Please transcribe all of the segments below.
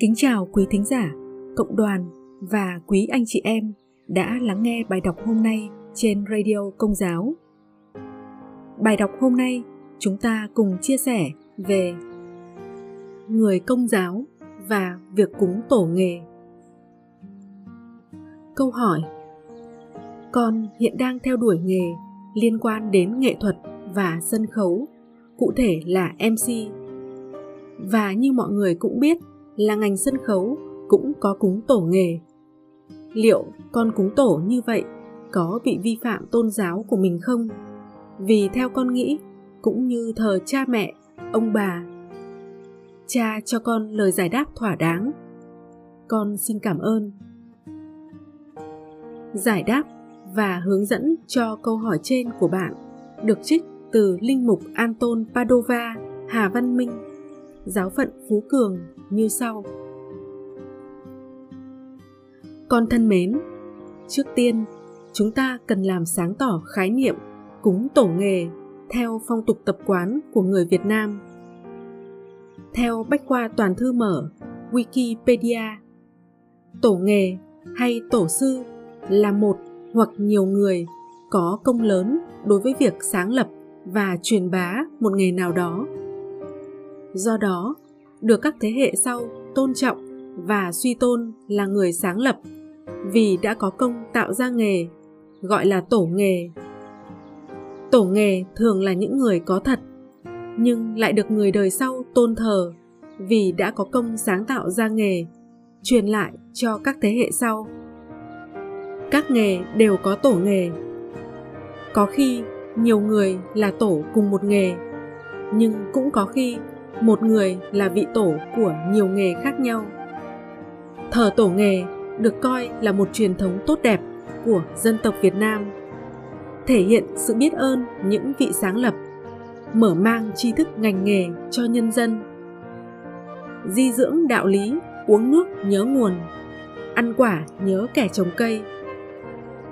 Kính chào quý thính giả, cộng đoàn và quý anh chị em đã lắng nghe bài đọc hôm nay trên Radio Công giáo. Bài đọc hôm nay chúng ta cùng chia sẻ về người công giáo và việc cúng tổ nghề. Câu hỏi Con hiện đang theo đuổi nghề liên quan đến nghệ thuật và sân khấu, cụ thể là MC. Và như mọi người cũng biết là ngành sân khấu cũng có cúng tổ nghề. Liệu con cúng tổ như vậy có bị vi phạm tôn giáo của mình không? Vì theo con nghĩ, cũng như thờ cha mẹ, ông bà, cha cho con lời giải đáp thỏa đáng. Con xin cảm ơn. Giải đáp và hướng dẫn cho câu hỏi trên của bạn được trích từ Linh mục Anton Padova, Hà Văn Minh, giáo phận Phú Cường như sau. Con thân mến, trước tiên, chúng ta cần làm sáng tỏ khái niệm cúng tổ nghề theo phong tục tập quán của người Việt Nam. Theo Bách khoa toàn thư mở Wikipedia, tổ nghề hay tổ sư là một hoặc nhiều người có công lớn đối với việc sáng lập và truyền bá một nghề nào đó. Do đó, được các thế hệ sau tôn trọng và suy tôn là người sáng lập vì đã có công tạo ra nghề gọi là tổ nghề. Tổ nghề thường là những người có thật nhưng lại được người đời sau tôn thờ vì đã có công sáng tạo ra nghề truyền lại cho các thế hệ sau. Các nghề đều có tổ nghề. Có khi nhiều người là tổ cùng một nghề nhưng cũng có khi một người là vị tổ của nhiều nghề khác nhau. Thờ tổ nghề được coi là một truyền thống tốt đẹp của dân tộc việt nam, thể hiện sự biết ơn những vị sáng lập, mở mang tri thức ngành nghề cho nhân dân. Di dưỡng đạo lý, uống nước nhớ nguồn, ăn quả nhớ kẻ trồng cây.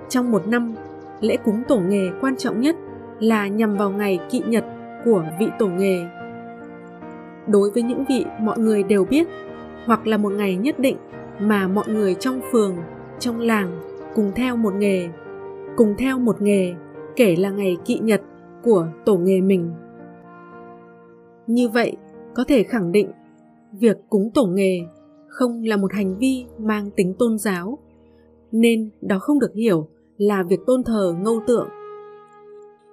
Trong một năm, lễ cúng tổ nghề quan trọng nhất là nhằm vào ngày kỵ nhật của vị tổ nghề đối với những vị mọi người đều biết, hoặc là một ngày nhất định mà mọi người trong phường, trong làng cùng theo một nghề, cùng theo một nghề, kể là ngày kỵ nhật của tổ nghề mình. Như vậy, có thể khẳng định, việc cúng tổ nghề không là một hành vi mang tính tôn giáo, nên đó không được hiểu là việc tôn thờ ngâu tượng.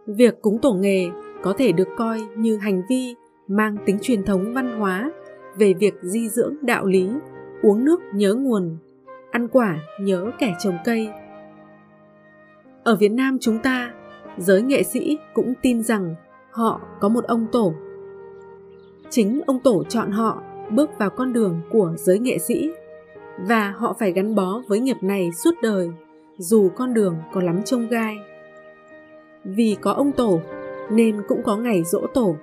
Việc cúng tổ nghề có thể được coi như hành vi mang tính truyền thống văn hóa về việc di dưỡng đạo lý, uống nước nhớ nguồn, ăn quả nhớ kẻ trồng cây. Ở việt nam chúng ta, giới nghệ sĩ cũng tin rằng họ có một ông tổ. Chính ông tổ chọn họ bước vào con đường của giới nghệ sĩ và họ phải gắn bó với nghiệp này suốt đời, dù con đường có lắm trông gai. Vì có ông tổ, nên cũng có ngày dỗ tổ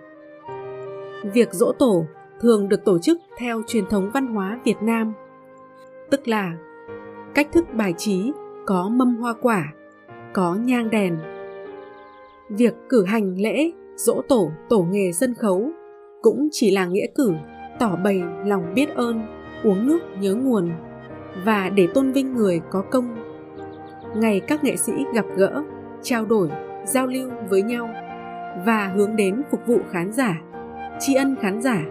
việc dỗ tổ thường được tổ chức theo truyền thống văn hóa Việt Nam, tức là cách thức bài trí có mâm hoa quả, có nhang đèn. Việc cử hành lễ dỗ tổ tổ nghề sân khấu cũng chỉ là nghĩa cử tỏ bày lòng biết ơn, uống nước nhớ nguồn và để tôn vinh người có công. Ngày các nghệ sĩ gặp gỡ, trao đổi, giao lưu với nhau và hướng đến phục vụ khán giả tri ân khán giả.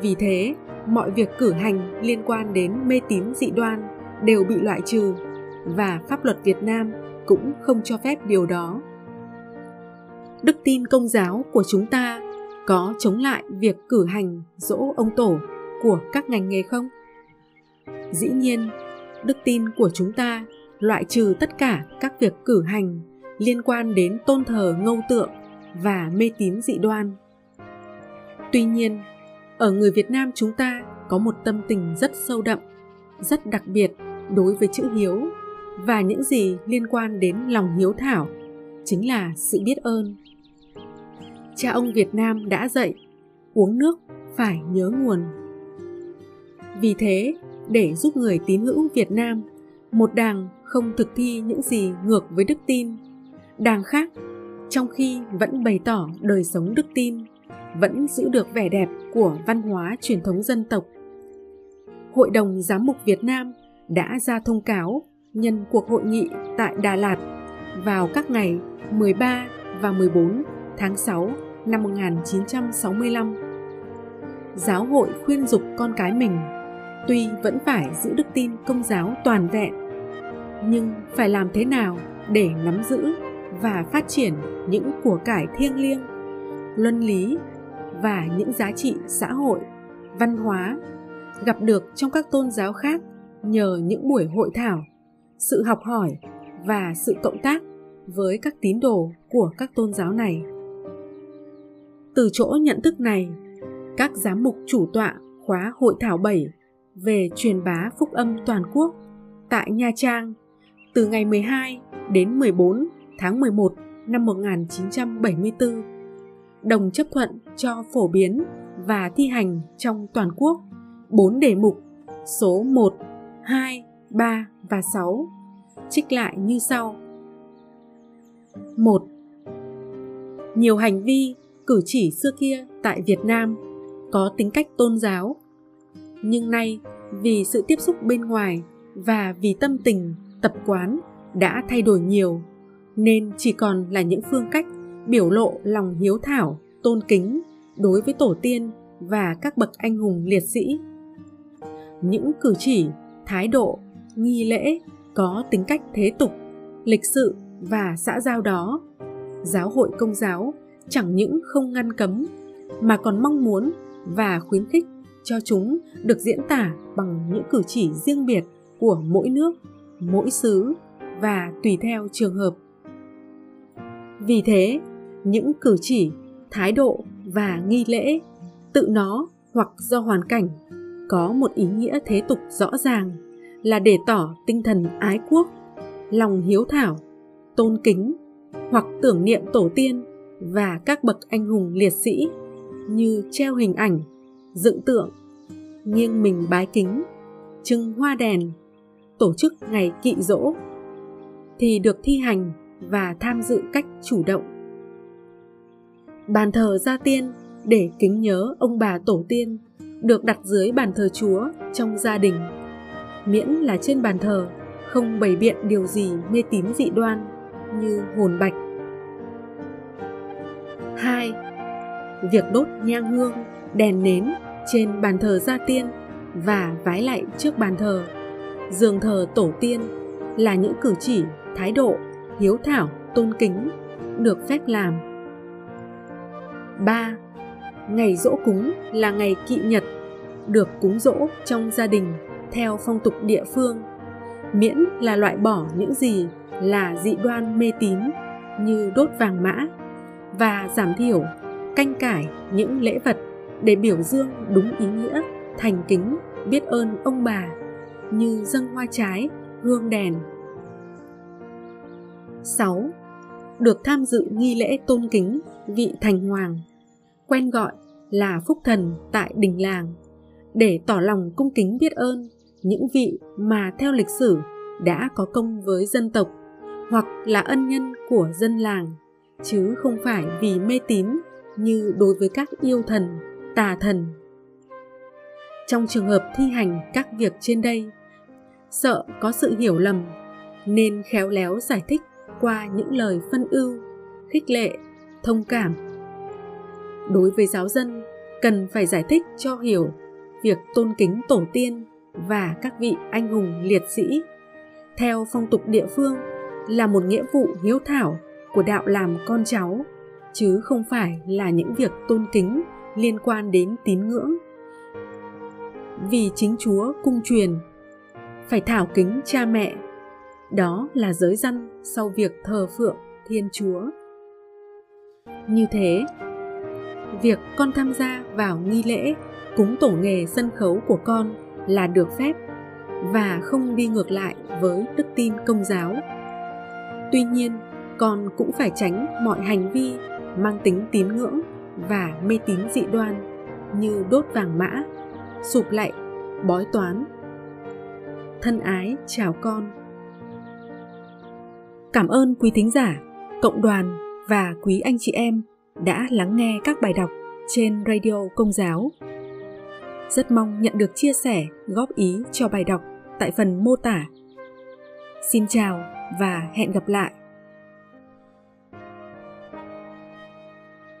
Vì thế, mọi việc cử hành liên quan đến mê tín dị đoan đều bị loại trừ và pháp luật Việt Nam cũng không cho phép điều đó. Đức tin công giáo của chúng ta có chống lại việc cử hành dỗ ông tổ của các ngành nghề không? Dĩ nhiên, đức tin của chúng ta loại trừ tất cả các việc cử hành liên quan đến tôn thờ ngâu tượng và mê tín dị đoan Tuy nhiên, ở người Việt Nam chúng ta có một tâm tình rất sâu đậm, rất đặc biệt đối với chữ hiếu và những gì liên quan đến lòng hiếu thảo chính là sự biết ơn. Cha ông Việt Nam đã dạy uống nước phải nhớ nguồn. Vì thế, để giúp người tín hữu Việt Nam, một đảng không thực thi những gì ngược với đức tin, đảng khác trong khi vẫn bày tỏ đời sống đức tin vẫn giữ được vẻ đẹp của văn hóa truyền thống dân tộc Hội đồng Giám mục Việt Nam đã ra thông cáo nhân cuộc hội nghị tại Đà Lạt vào các ngày 13 và 14 tháng 6 năm 1965. Giáo hội khuyên dục con cái mình tuy vẫn phải giữ đức tin công giáo toàn vẹn, nhưng phải làm thế nào để nắm giữ và phát triển những của cải thiêng liêng, luân lý và những giá trị xã hội, văn hóa gặp được trong các tôn giáo khác nhờ những buổi hội thảo, sự học hỏi và sự cộng tác với các tín đồ của các tôn giáo này. Từ chỗ nhận thức này, các giám mục chủ tọa khóa hội thảo 7 về truyền bá phúc âm toàn quốc tại Nha Trang từ ngày 12 đến 14 tháng 11 năm 1974 đồng chấp thuận cho phổ biến và thi hành trong toàn quốc 4 đề mục số 1, 2, 3 và 6 trích lại như sau. 1. Nhiều hành vi, cử chỉ xưa kia tại Việt Nam có tính cách tôn giáo. Nhưng nay, vì sự tiếp xúc bên ngoài và vì tâm tình, tập quán đã thay đổi nhiều, nên chỉ còn là những phương cách biểu lộ lòng hiếu thảo, tôn kính đối với tổ tiên và các bậc anh hùng liệt sĩ. Những cử chỉ, thái độ, nghi lễ có tính cách thế tục, lịch sự và xã giao đó, giáo hội công giáo chẳng những không ngăn cấm mà còn mong muốn và khuyến khích cho chúng được diễn tả bằng những cử chỉ riêng biệt của mỗi nước, mỗi xứ và tùy theo trường hợp. Vì thế, những cử chỉ, thái độ và nghi lễ tự nó hoặc do hoàn cảnh có một ý nghĩa thế tục rõ ràng là để tỏ tinh thần ái quốc, lòng hiếu thảo, tôn kính hoặc tưởng niệm tổ tiên và các bậc anh hùng liệt sĩ như treo hình ảnh, dựng tượng, nghiêng mình bái kính, trưng hoa đèn, tổ chức ngày kỵ dỗ thì được thi hành và tham dự cách chủ động. Bàn thờ gia tiên để kính nhớ ông bà tổ tiên được đặt dưới bàn thờ Chúa trong gia đình. Miễn là trên bàn thờ không bày biện điều gì mê tín dị đoan như hồn bạch. 2. Việc đốt nhang hương, đèn nến trên bàn thờ gia tiên và vái lại trước bàn thờ, giường thờ tổ tiên là những cử chỉ, thái độ, hiếu thảo, tôn kính được phép làm. 3. Ngày dỗ cúng là ngày kỵ nhật, được cúng dỗ trong gia đình theo phong tục địa phương, miễn là loại bỏ những gì là dị đoan mê tín như đốt vàng mã và giảm thiểu canh cải những lễ vật để biểu dương đúng ý nghĩa thành kính biết ơn ông bà như dâng hoa trái, hương đèn. 6. Được tham dự nghi lễ tôn kính vị thành hoàng, quen gọi là phúc thần tại đình làng, để tỏ lòng cung kính biết ơn những vị mà theo lịch sử đã có công với dân tộc hoặc là ân nhân của dân làng, chứ không phải vì mê tín như đối với các yêu thần, tà thần. Trong trường hợp thi hành các việc trên đây, sợ có sự hiểu lầm nên khéo léo giải thích qua những lời phân ưu, khích lệ, thông cảm. Đối với giáo dân, cần phải giải thích cho hiểu việc tôn kính tổ tiên và các vị anh hùng liệt sĩ theo phong tục địa phương là một nghĩa vụ hiếu thảo của đạo làm con cháu chứ không phải là những việc tôn kính liên quan đến tín ngưỡng vì chính chúa cung truyền phải thảo kính cha mẹ đó là giới dân sau việc thờ phượng thiên chúa. Như thế, việc con tham gia vào nghi lễ, cúng tổ nghề sân khấu của con là được phép và không đi ngược lại với đức tin công giáo. Tuy nhiên, con cũng phải tránh mọi hành vi mang tính tín ngưỡng và mê tín dị đoan như đốt vàng mã, sụp lạy, bói toán. Thân ái chào con cảm ơn quý thính giả cộng đoàn và quý anh chị em đã lắng nghe các bài đọc trên radio công giáo Rất mong nhận được chia sẻ, góp ý cho bài đọc tại phần mô tả. Xin chào và hẹn gặp lại.